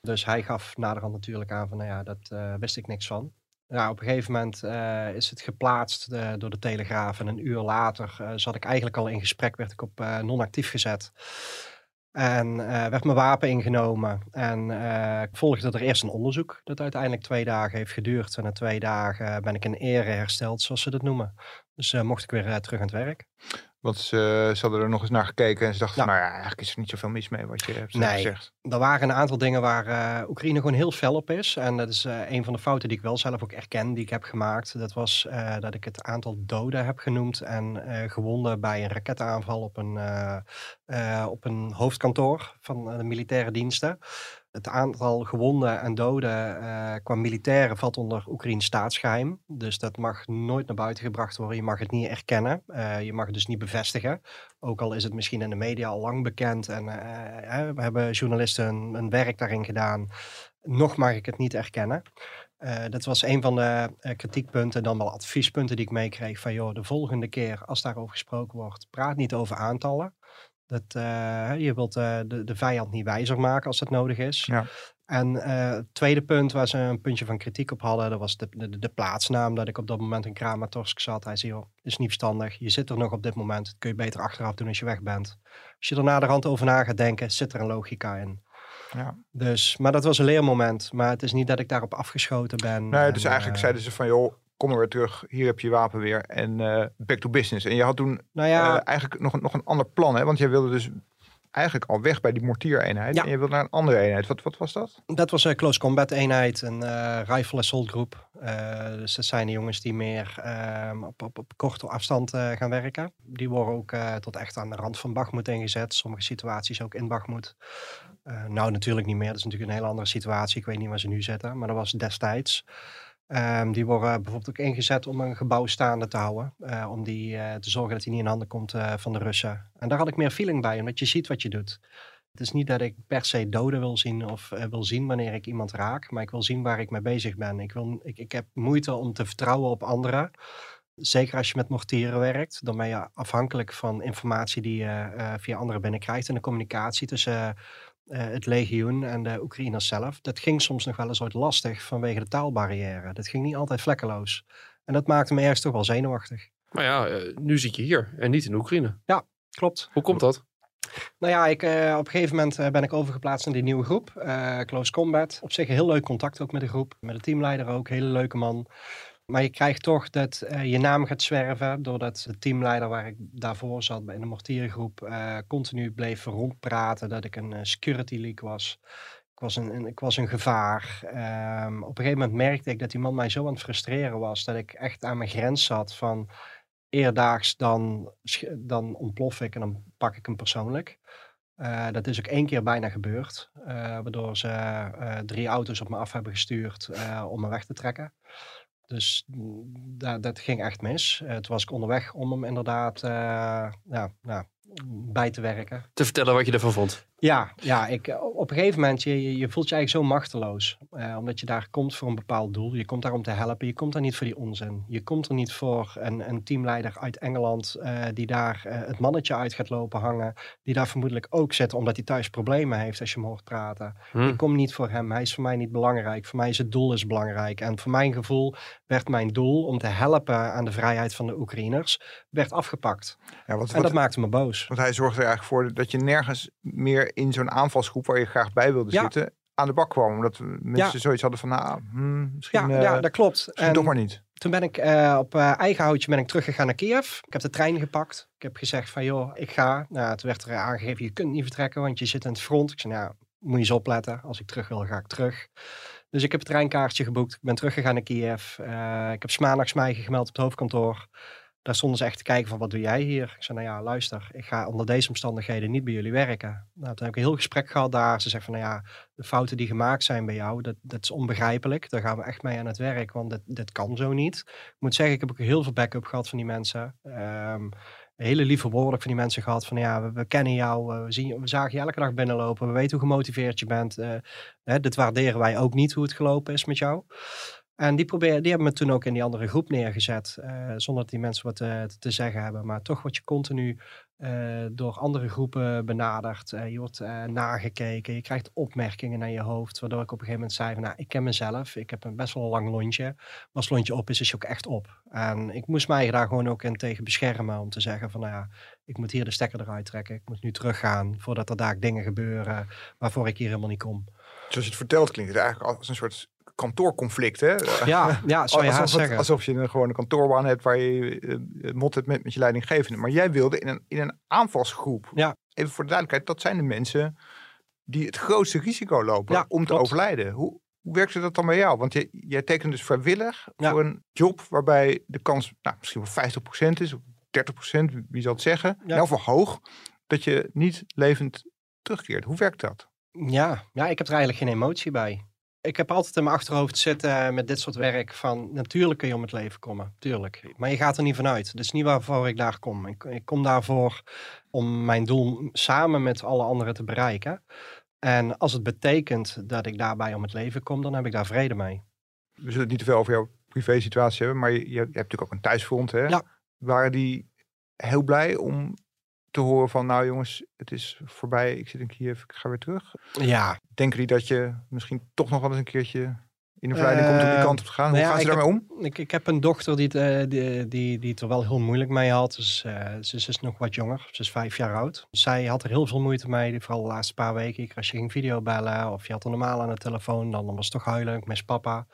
Dus hij gaf naderhand natuurlijk aan van, nou ja, dat uh, wist ik niks van. Ja, op een gegeven moment uh, is het geplaatst door de Telegraaf. En een uur later zat ik eigenlijk al in gesprek, werd ik op non-actief gezet. En werd mijn wapen ingenomen. En ik volgde er eerst een onderzoek, dat uiteindelijk twee dagen heeft geduurd. En na twee dagen ben ik in ere hersteld, zoals ze dat noemen. Dus uh, mocht ik weer terug aan het werk. Want ze, ze hadden er nog eens naar gekeken en ze dachten, nou, nou ja, eigenlijk is er niet zoveel mis mee wat je hebt nee, gezegd. Er waren een aantal dingen waar uh, Oekraïne gewoon heel fel op is. En dat is een van de fouten die ik wel zelf ook erken, die ik heb gemaakt. Dat was dat ik het aantal doden heb genoemd en gewonden bij een raketaanval op een, op een hoofdkantoor van de militaire diensten. Het aantal gewonden en doden uh, qua militairen valt onder Oekraïns staatsgeheim. Dus dat mag nooit naar buiten gebracht worden. Je mag het niet erkennen. Uh, je mag het dus niet bevestigen. Ook al is het misschien in de media al lang bekend. En uh, we hebben journalisten een, werk daarin gedaan. Nog mag ik het niet erkennen. Eh, dat was een van de kritiekpunten, dan wel adviespunten die ik meekreeg. Van joh, de volgende keer als daarover gesproken wordt, praat niet over aantallen. Dat, uh, je wilt de, de vijand niet wijzer maken als dat nodig is. Ja. En het tweede punt waar ze een puntje van kritiek op hadden, dat was de, de, de plaatsnaam. Dat ik op dat moment in Kramatorsk zat. Hij zei, joh, is niet verstandig. Je zit er nog op dit moment. Dat kun je beter achteraf doen als je weg bent. Als je er na de rand over na gaat denken, zit er een logica in. Ja. Dus, maar dat was een leermoment. Maar het is niet dat ik daarop afgeschoten ben. Nee, dus En, eigenlijk eh, zeiden ze van, joh, kom maar weer terug. Hier heb je je wapen weer. En eh, back to business. En je had toen Nou ja, eh, eigenlijk nog, een- nog een ander plan, hè? Want jij wilde dus eigenlijk al weg bij die mortiereenheid. Ja. En je wilde naar een andere eenheid. Wat, wat was dat? dat was een close combat eenheid, een eh, rifle assault groep. Dus dat zijn de jongens die meer ehm, op, op, op korte afstand gaan werken. Die worden ook tot echt aan de rand van Bagmoed ingezet. Sommige situaties ook in Bagmoed. Nou, natuurlijk niet meer. Dat is natuurlijk een hele andere situatie. Ik weet niet waar ze nu zitten, maar dat was destijds. Ehm, die worden bijvoorbeeld ook ingezet om een gebouw staande te houden. eh, om die, eh, te zorgen dat hij niet in handen komt eh, van de Russen. En daar had ik meer feeling bij, omdat je ziet wat je doet. Het is niet dat ik per se doden wil zien of wil zien wanneer ik iemand raak. Maar ik wil zien waar ik mee bezig ben. Ik, wil, ik, ik heb moeite om te vertrouwen op anderen. Zeker als je met mortieren werkt, dan ben je afhankelijk van informatie die je via anderen binnenkrijgt. En de communicatie tussen eh, het legioen en de Oekraïners zelf. Dat ging soms nog wel eens wat lastig vanwege de taalbarrière. Dat ging niet altijd vlekkeloos. En dat maakte me ergens toch wel zenuwachtig. Maar ja, eh, nu zit je hier en niet in Oekraïne. Klopt. Hoe komt dat? Nou ja, ik, eh, op een gegeven moment ben ik overgeplaatst in die nieuwe groep, Close Combat. Op zich een heel leuk contact ook met de groep, met de teamleider ook, hele leuke man. Maar je krijgt toch dat eh, je naam gaat zwerven, doordat de teamleider waar ik daarvoor zat bij in de mortiergroep eh, continu bleef rondpraten dat ik een eh, security leak was. Ik was een, ik was een gevaar. Ehm, op een gegeven moment merkte ik dat die man mij zo aan het frustreren was dat ik echt aan mijn grens zat van eerdaags dan, dan ontplof ik en dan pak ik hem persoonlijk. Dat is ook één keer bijna gebeurd, waardoor ze drie auto's op me af hebben gestuurd om me weg te trekken. Dus mm, da- dat ging echt mis. Eh, toen was ik onderweg om hem inderdaad eh, ja, ja, bij te werken. Te vertellen wat je ervan vond. Ja, ja ik, op een gegeven moment, je, je, je voelt je eigenlijk zo machteloos. Eh, omdat je daar komt voor een bepaald doel. Je komt daar om te helpen. Je komt daar niet voor die onzin. Je komt er niet voor een, een teamleider uit Engeland eh, die daar eh, het mannetje uit gaat lopen hangen. Die daar vermoedelijk ook zit omdat hij thuis problemen heeft als je hem hoort praten. Hm. Ik kom niet voor hem. Hij is voor mij niet belangrijk. Voor mij is het doel is belangrijk. En voor mijn gevoel werd mijn doel om te helpen aan de vrijheid van de Oekraïners, werd afgepakt. Ja, wat, En wat, dat maakte me boos. want hij zorgde er eigenlijk voor dat je nergens meer in zo'n aanvalsgroep waar je graag bij wilde Ja. zitten aan de bak kwam. Omdat mensen zoiets hadden van, nou, hmm, misschien, Ja, eh, ja, dat klopt. En- toch maar niet. Toen ben ik eh, op eh, eigen houtje ben ik teruggegaan naar Kiev. Ik heb de trein gepakt. Ik heb gezegd van joh, ik ga. Nou, toen werd er aangegeven, je kunt niet vertrekken, want je zit in het front. Ik zei, nou, moet je eens opletten. Als ik terug wil, ga ik terug. Dus ik heb het treinkaartje geboekt. Ik ben teruggegaan naar Kiev. Eh, ik heb 's maandags mij gemeld op het hoofdkantoor. Daar stonden ze echt te kijken van, wat doe jij hier? Ik zei, nou ja, luister, ik ga onder deze omstandigheden niet bij jullie werken. Nou, toen heb ik een heel gesprek gehad daar. Ze zeggen van, nou ja, de fouten die gemaakt zijn bij jou, dat, dat is onbegrijpelijk. Daar gaan we echt mee aan het werk, want dit, dit kan zo niet. Ik moet zeggen, ik heb ook heel veel backup gehad van die mensen. Ehm, hele lieve woorden van die mensen gehad. Van ja, we, kennen jou, we, zien, we zagen je elke dag binnenlopen. We weten hoe gemotiveerd je bent. eh, hè, dit waarderen wij ook niet, hoe het gelopen is met jou. En die, probeer, die hebben me toen ook in die andere groep neergezet. eh, zonder dat die mensen wat eh, te, zeggen hebben. Maar toch word je continu eh, door andere groepen benaderd. Je wordt nagekeken. Je krijgt opmerkingen naar je hoofd. Waardoor ik op een gegeven moment zei van, nou, ik ken mezelf. Ik heb een best wel lang lontje. Maar als lontje op is, is je ook echt op. En ik moest mij daar gewoon ook in tegen beschermen. Om te zeggen van, nou ja, ik moet hier de stekker eruit trekken. Ik moet nu teruggaan voordat er daar dingen gebeuren waarvoor ik hier helemaal niet kom. Zoals je het vertelt klinkt het eigenlijk als een soort kantoorconflict, hè? Ja, ja zou je alsof, het- zeggen. alsof je een, gewoon een kantoorbaan hebt waar je eh, mot hebt met, met je leidinggevende. Maar jij wilde in een, in een aanvalsgroep. Ja. Even voor de duidelijkheid, dat zijn de mensen die het grootste risico lopen Ja, om te klopt. overlijden. Hoe, hoe werkte dat dan bij jou? Want jij tekent dus vrijwillig Ja. voor een job waarbij de kans nou, misschien wel 50% is, of 30%, wie zal het zeggen. Ja. Geval hoog, dat je niet levend terugkeert. Hoe werkt dat? Ja, ja, ik heb er eigenlijk geen emotie bij. Ik heb altijd in mijn achterhoofd zitten met dit soort werk van natuurlijk kun je om het leven komen, tuurlijk. Maar je gaat er niet vanuit. Dat is niet waarvoor ik daar kom. Ik, ik kom daarvoor om mijn doel samen met alle anderen te bereiken. En als het betekent dat ik daarbij om het leven kom, dan heb ik daar vrede mee. we zullen het niet te veel over jouw privé situatie hebben, maar je, je hebt natuurlijk ook een thuisfront. Hè? Ja. Waren die heel blij om te horen van, nou jongens, het is voorbij, ik zit in Kiev, ik ga weer terug. Ja, Denken die dat je misschien toch nog wel eens een keertje in de verleiding komt om die Eh, kant op te gaan? Hoe nou ja, gaan ze daarmee om? ik, ik heb een dochter die, het, eh, die, die, die het er wel heel moeilijk mee had. Dus, eh, ze, ze is nog wat jonger, ze is vijf jaar oud. Zij had er heel veel moeite mee, vooral de laatste paar weken. Ik, als je ging videobellen of je had er normaal aan de telefoon, dan was het toch huilen, mis papa.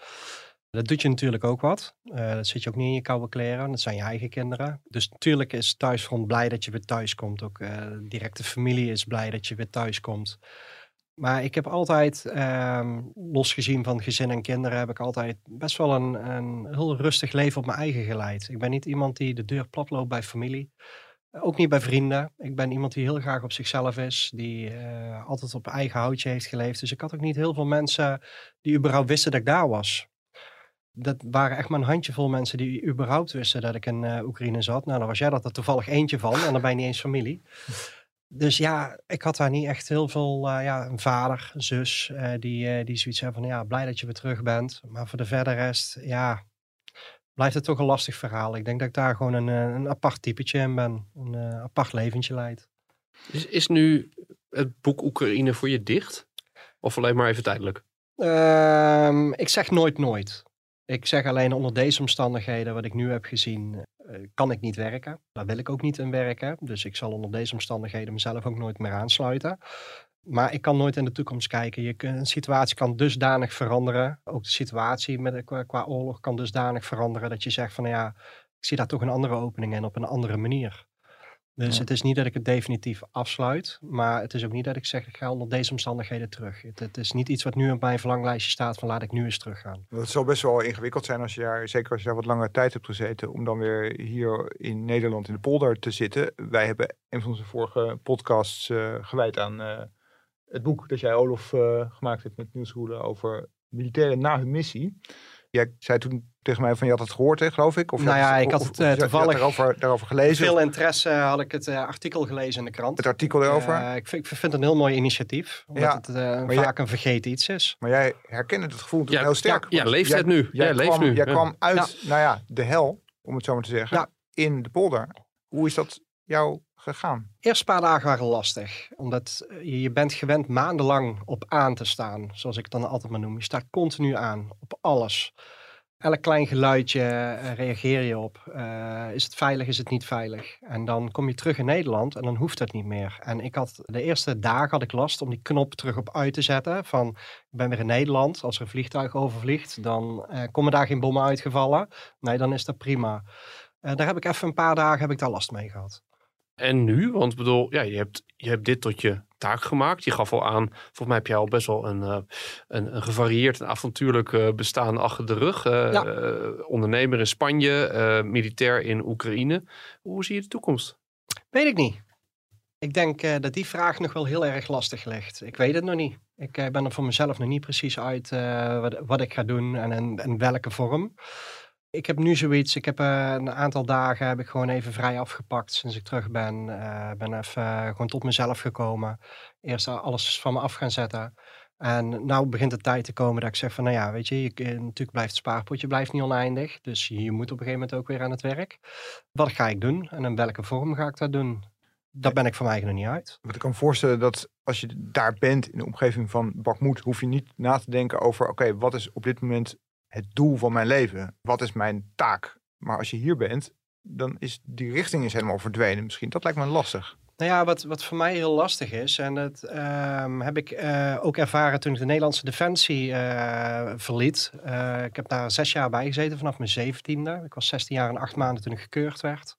Dat doet je natuurlijk ook wat. Eh, dat zit je ook niet in je koude kleren. Dat zijn je eigen kinderen. Dus natuurlijk is thuisfront blij dat je weer thuis komt. Ook eh, directe familie is blij dat je weer thuis komt. Maar ik heb altijd, ehm, losgezien van gezin en kinderen, heb ik altijd best wel een, een heel rustig leven op mijn eigen geleid. Ik ben niet iemand die de deur plat loopt bij familie. Ook niet bij vrienden. Ik ben iemand die heel graag op zichzelf is. Die eh, altijd op eigen houtje heeft geleefd. Dus ik had ook niet heel veel mensen die überhaupt wisten dat ik daar was. Dat waren echt maar een handjevol mensen die überhaupt wisten dat ik in eh, Oekraïne zat. Nou, dan was jij dat er toevallig eentje van. En dan ben je niet eens familie. Dus ja, ik had daar niet echt heel veel, eh, ja, een vader, een zus, eh, die, die zoiets hebben van, ja, blij dat je weer terug bent. Maar voor de verder rest, ja, blijft het toch een lastig verhaal. Ik denk dat ik daar gewoon een, een apart typetje in ben. Een apart leventje leid. Is, is nu het boek Oekraïne voor je dicht? Of alleen maar even tijdelijk? Ehm, ik zeg nooit nooit. Ik zeg alleen onder deze omstandigheden, wat ik nu heb gezien, eh, kan ik niet werken. Daar wil ik ook niet in werken. Dus ik zal onder deze omstandigheden mezelf ook nooit meer aansluiten. Maar ik kan nooit in de toekomst kijken. Je, een situatie kan dusdanig veranderen. Ook de situatie met, qua oorlog kan dusdanig veranderen dat je zegt van nou ja, ik zie daar toch een andere opening in op een andere manier. Dus Ja. het is niet dat ik het definitief afsluit, maar het is ook niet dat ik zeg ik ga onder deze omstandigheden terug. Het, het is niet iets wat nu op mijn verlanglijstje staat van laat ik nu eens teruggaan. Het zal best wel ingewikkeld zijn als je daar, zeker als je daar wat langere tijd hebt gezeten, om dan weer hier in Nederland in de polder te zitten. Wij hebben een van onze vorige podcasts eh, gewijd aan eh, het boek dat jij, Olof, eh, gemaakt hebt met Niels over militairen na hun missie. Jij zei toen tegen mij van je had het gehoord, hè, geloof ik? Of je Nou ja, ik had of- het, of eh, had toevallig- daarover, daarover gelezen. Veel interesse had ik het eh, artikel gelezen in de krant. het artikel erover. Eh, ik, vind, ik vind het een heel mooi initiatief, omdat Ja, het eh, maar vaak een vergeten iets is. Maar jij herkende het gevoel Ja, heel sterk. ja, want leeftijd jij- nu. Jij, Jij leeft kwam, nu. Jij Ja. kwam uit, nou ja, de hel, om het zo maar te zeggen, Ja. in de polder. Hoe is dat jou gegaan? Eerste paar dagen waren lastig, omdat eh, je, bent gewend maandenlang op aan te staan, zoals ik het dan altijd maar noem. Je staat continu aan, op alles. Elk klein geluidje eh, reageer je op. Eh, is het veilig, is het niet veilig? En dan kom je terug in Nederland en dan hoeft dat niet meer. En ik had de eerste dagen had ik last om die knop terug op uit te zetten. Van ik ben weer in Nederland. Als er een vliegtuig overvliegt, dan komen daar geen bommen uitgevallen. Nee, dan is dat prima. Daar heb ik even een paar dagen heb ik daar last mee gehad. En nu? Want ik bedoel, ja, je, hebt, je hebt dit tot je taak gemaakt. Je gaf al aan, volgens mij heb je al best wel een, eh, een, een gevarieerd en avontuurlijk eh, bestaan achter de rug. Eh, Ja. ondernemer in Spanje, militair in Oekraïne. Hoe zie je de toekomst? Weet ik niet. Ik denk dat die vraag nog wel heel erg lastig ligt. Ik weet het nog niet. Ik ben er voor mezelf nog niet precies uit wat, wat ik ga doen en in, in welke vorm. Ik heb nu zoiets. Ik heb eh, een aantal dagen heb ik gewoon even vrij afgepakt sinds ik terug ben. Eh ben even eh, gewoon tot mezelf gekomen. Eerst alles van me af gaan zetten. En nou begint de tijd te komen dat ik zeg van, nou ja, weet je, je natuurlijk blijft het spaarpotje blijft niet oneindig. Dus je moet op een gegeven moment ook weer aan het werk. Wat ga ik doen en in welke vorm ga ik dat doen? Daar ben ik van mij nog niet uit. Want ik kan me voorstellen dat als je daar bent in de omgeving van Bakmoed, hoef je niet na te denken over, oké, wat is op dit moment het doel van mijn leven? Wat is mijn taak? Maar als je hier bent, dan is die richting is helemaal verdwenen misschien. Dat lijkt me lastig. Nou ja, wat, wat voor mij heel lastig is, en dat ehm, heb ik eh, ook ervaren toen ik de Nederlandse Defensie eh, verliet. Eh, ik heb daar zes jaar bij gezeten vanaf mijn zeventiende. Ik was 16 jaar en acht maanden toen ik gekeurd werd.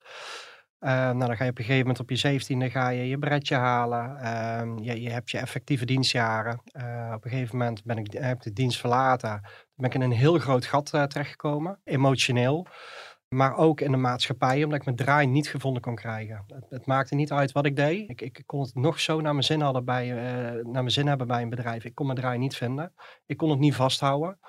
Eh, nou, dan ga je op een gegeven moment op je zeventiende ga je je bretje halen. Ehm, je, je hebt je effectieve dienstjaren. Eh, op een gegeven moment ben ik, heb ik de dienst verlaten. Dan ben ik in een heel groot gat eh, terechtgekomen, emotioneel. Maar ook in de maatschappij, omdat ik mijn draai niet gevonden kon krijgen. Het, het maakte niet uit wat ik deed. Ik, ik kon het nog zo naar mijn, zin hadden bij, naar mijn zin hebben bij een bedrijf. Ik kon mijn draai niet vinden. Ik kon het niet vasthouden.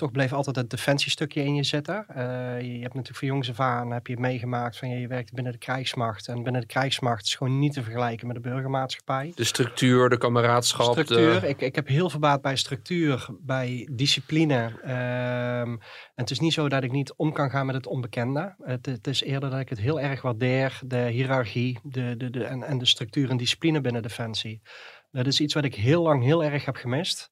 Toch bleef altijd het defensiestukje in je zitten. Uh, je hebt natuurlijk van jongs af aan heb je meegemaakt van je werkt binnen de krijgsmacht. En binnen de krijgsmacht is gewoon niet te vergelijken met de burgermaatschappij. De structuur, de kameraadschap. Structuur. Ik, ik heb heel veel baat bij structuur, bij discipline. Ehm, en het is niet zo dat ik niet om kan gaan met het onbekende. Het, het is eerder dat ik het heel erg waardeer, de hiërarchie de, de, de, en, en de structuur en discipline binnen Defensie. Dat is iets wat ik heel lang heel erg heb gemist.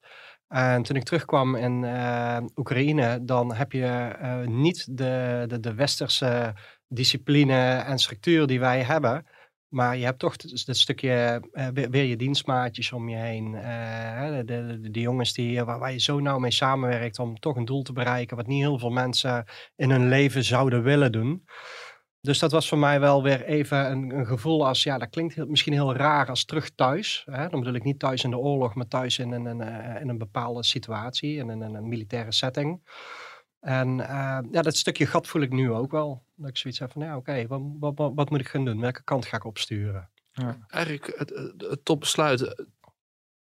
En toen ik terugkwam in uh, Oekraïne, dan heb je uh, niet de, de, de westerse discipline en structuur die wij hebben. Maar je hebt toch dat stukje uh, weer, je dienstmaatjes om je heen. de, de, de, jongens die, waar, waar, je zo nauw mee samenwerkt om toch een doel te bereiken. Wat niet heel veel mensen in hun leven zouden willen doen. Dus dat was voor mij wel weer even een, een gevoel als, ja, dat klinkt heel, misschien heel raar als terug thuis. Hè? Dan bedoel ik niet thuis in de oorlog, maar thuis in een, een, eh, in een bepaalde situatie, in een, een militaire setting. En uh, ja, dat stukje gat voel ik nu ook wel. Dat ik zoiets heb van, ja, oké, wat, wat, wat, wat, moet ik gaan doen? Welke kant ga ik opsturen? Ja. Eigenlijk het, het topbesluit, eh,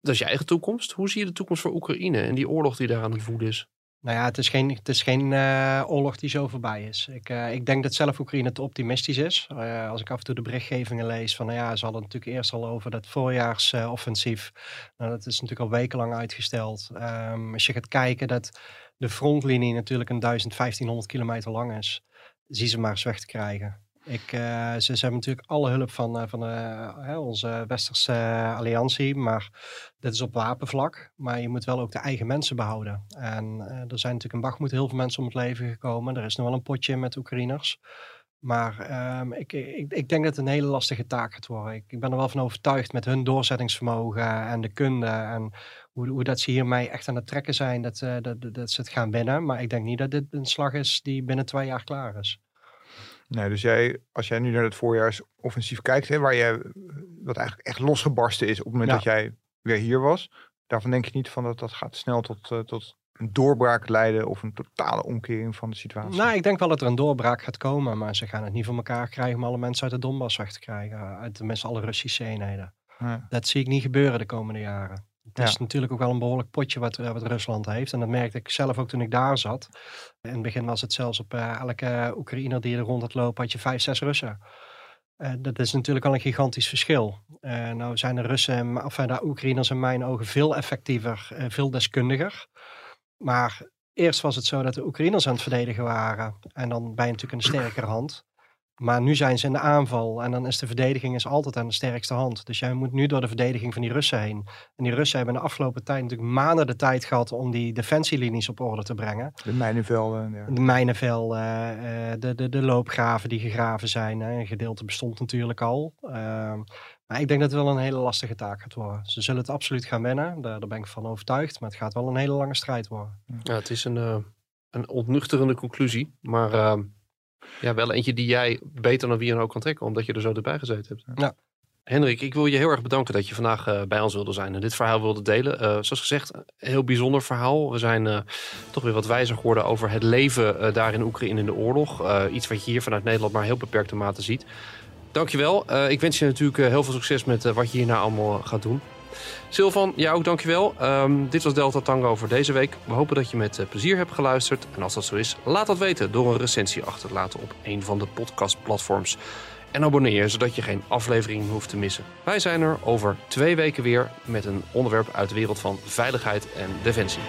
dat is je eigen toekomst. Hoe zie je de toekomst voor Oekraïne en die oorlog die daar aan het voeden is? Nou ja, het is geen, het is geen uh, oorlog die zo voorbij is. Ik, uh, ik denk dat zelf Oekraïne te optimistisch is. Uh, als ik af en toe de berichtgevingen lees van, nou ja, ze hadden natuurlijk eerst al over dat voorjaarsoffensief. nou, dat is natuurlijk al wekenlang uitgesteld. Um, als je gaat kijken dat de frontlinie natuurlijk een 1500 kilometer lang is, zie ze maar eens weg te krijgen. Ik, uh, ze, hebben natuurlijk alle hulp van, uh, van uh, onze westerse alliantie, maar dit is op wapenvlak. Maar je moet wel ook de eigen mensen behouden. En er zijn natuurlijk in Bachmoed heel veel mensen om het leven gekomen. Er is nog wel een potje met Oekraïners. Maar um, ik, ik, ik, denk dat het een hele lastige taak gaat worden. Ik, ik, ben er wel van overtuigd met hun doorzettingsvermogen en de kunde. En hoe, hoe dat ze hiermee echt aan het trekken zijn, dat, dat, dat ze het gaan winnen. Maar ik denk niet dat dit een slag is die binnen twee jaar klaar is. Nee, dus jij, als jij nu naar het voorjaarsoffensief kijkt, hè, waar jij, wat eigenlijk echt losgebarsten is op het moment dat jij weer hier was, daarvan denk je niet van dat dat gaat snel tot, uh, tot een doorbraak leiden of een totale omkering van de situatie? Nou, ik denk wel dat er een doorbraak gaat komen, maar ze gaan het niet voor elkaar krijgen om alle mensen uit de Donbass weg te krijgen, uit tenminste alle Russische eenheden. Ja. Dat zie ik niet gebeuren de komende jaren. Het is natuurlijk ook wel een behoorlijk potje wat, eh, wat Rusland heeft. En dat merkte ik zelf ook toen ik daar zat. In het begin was het zelfs op uh, elke Oekraïner die er rond had lopen, had je vijf, zes Russen. Uh, dat is natuurlijk al een gigantisch verschil. Uh, nou zijn de Russen, of de Oekraïners in mijn ogen veel effectiever, veel deskundiger. Maar eerst was het zo dat de Oekraïners aan het verdedigen waren. En dan ben je natuurlijk een sterkere hand. Maar nu zijn ze in de aanval en dan is de verdediging is altijd aan de sterkste hand. Dus jij moet nu door de verdediging van die Russen heen. En die Russen hebben de afgelopen tijd natuurlijk maanden de tijd gehad om die defensielinies op orde te brengen. De mijnenvelden. Ja. De mijnenvelden, uh, de, de, de loopgraven die gegraven zijn. Hè. Een gedeelte bestond natuurlijk al. Uh, maar ik denk dat het wel een hele lastige taak gaat worden. Ze zullen het absoluut gaan winnen, daar, daar ben ik van overtuigd. Maar het gaat wel een hele lange strijd worden. Ja, het is een, uh, een ontnuchterende conclusie. Maar ehm, ja, wel eentje die jij beter dan wie dan ook kan trekken, omdat je er zo erbij gezeten hebt. Ja. Hendrik, ik wil je heel erg bedanken dat je vandaag uh, bij ons wilde zijn en dit verhaal wilde delen. Uh, zoals gezegd, een heel bijzonder verhaal. We zijn uh, toch weer wat wijzer geworden over het leven daar in Oekraïne in de oorlog. iets wat je hier vanuit Nederland maar heel beperkte mate ziet. Dankjewel. ik wens je natuurlijk heel veel succes met wat je hierna allemaal gaat doen. Silvan, jij ook dankjewel. Um, dit was Delta Tango voor deze week. We hopen dat je met uh, plezier hebt geluisterd. En als dat zo is, laat dat weten door een recensie achter te laten op een van de podcastplatforms. En abonneer zodat je geen aflevering hoeft te missen. Wij zijn er over twee weken weer met een onderwerp uit de wereld van veiligheid en defensie.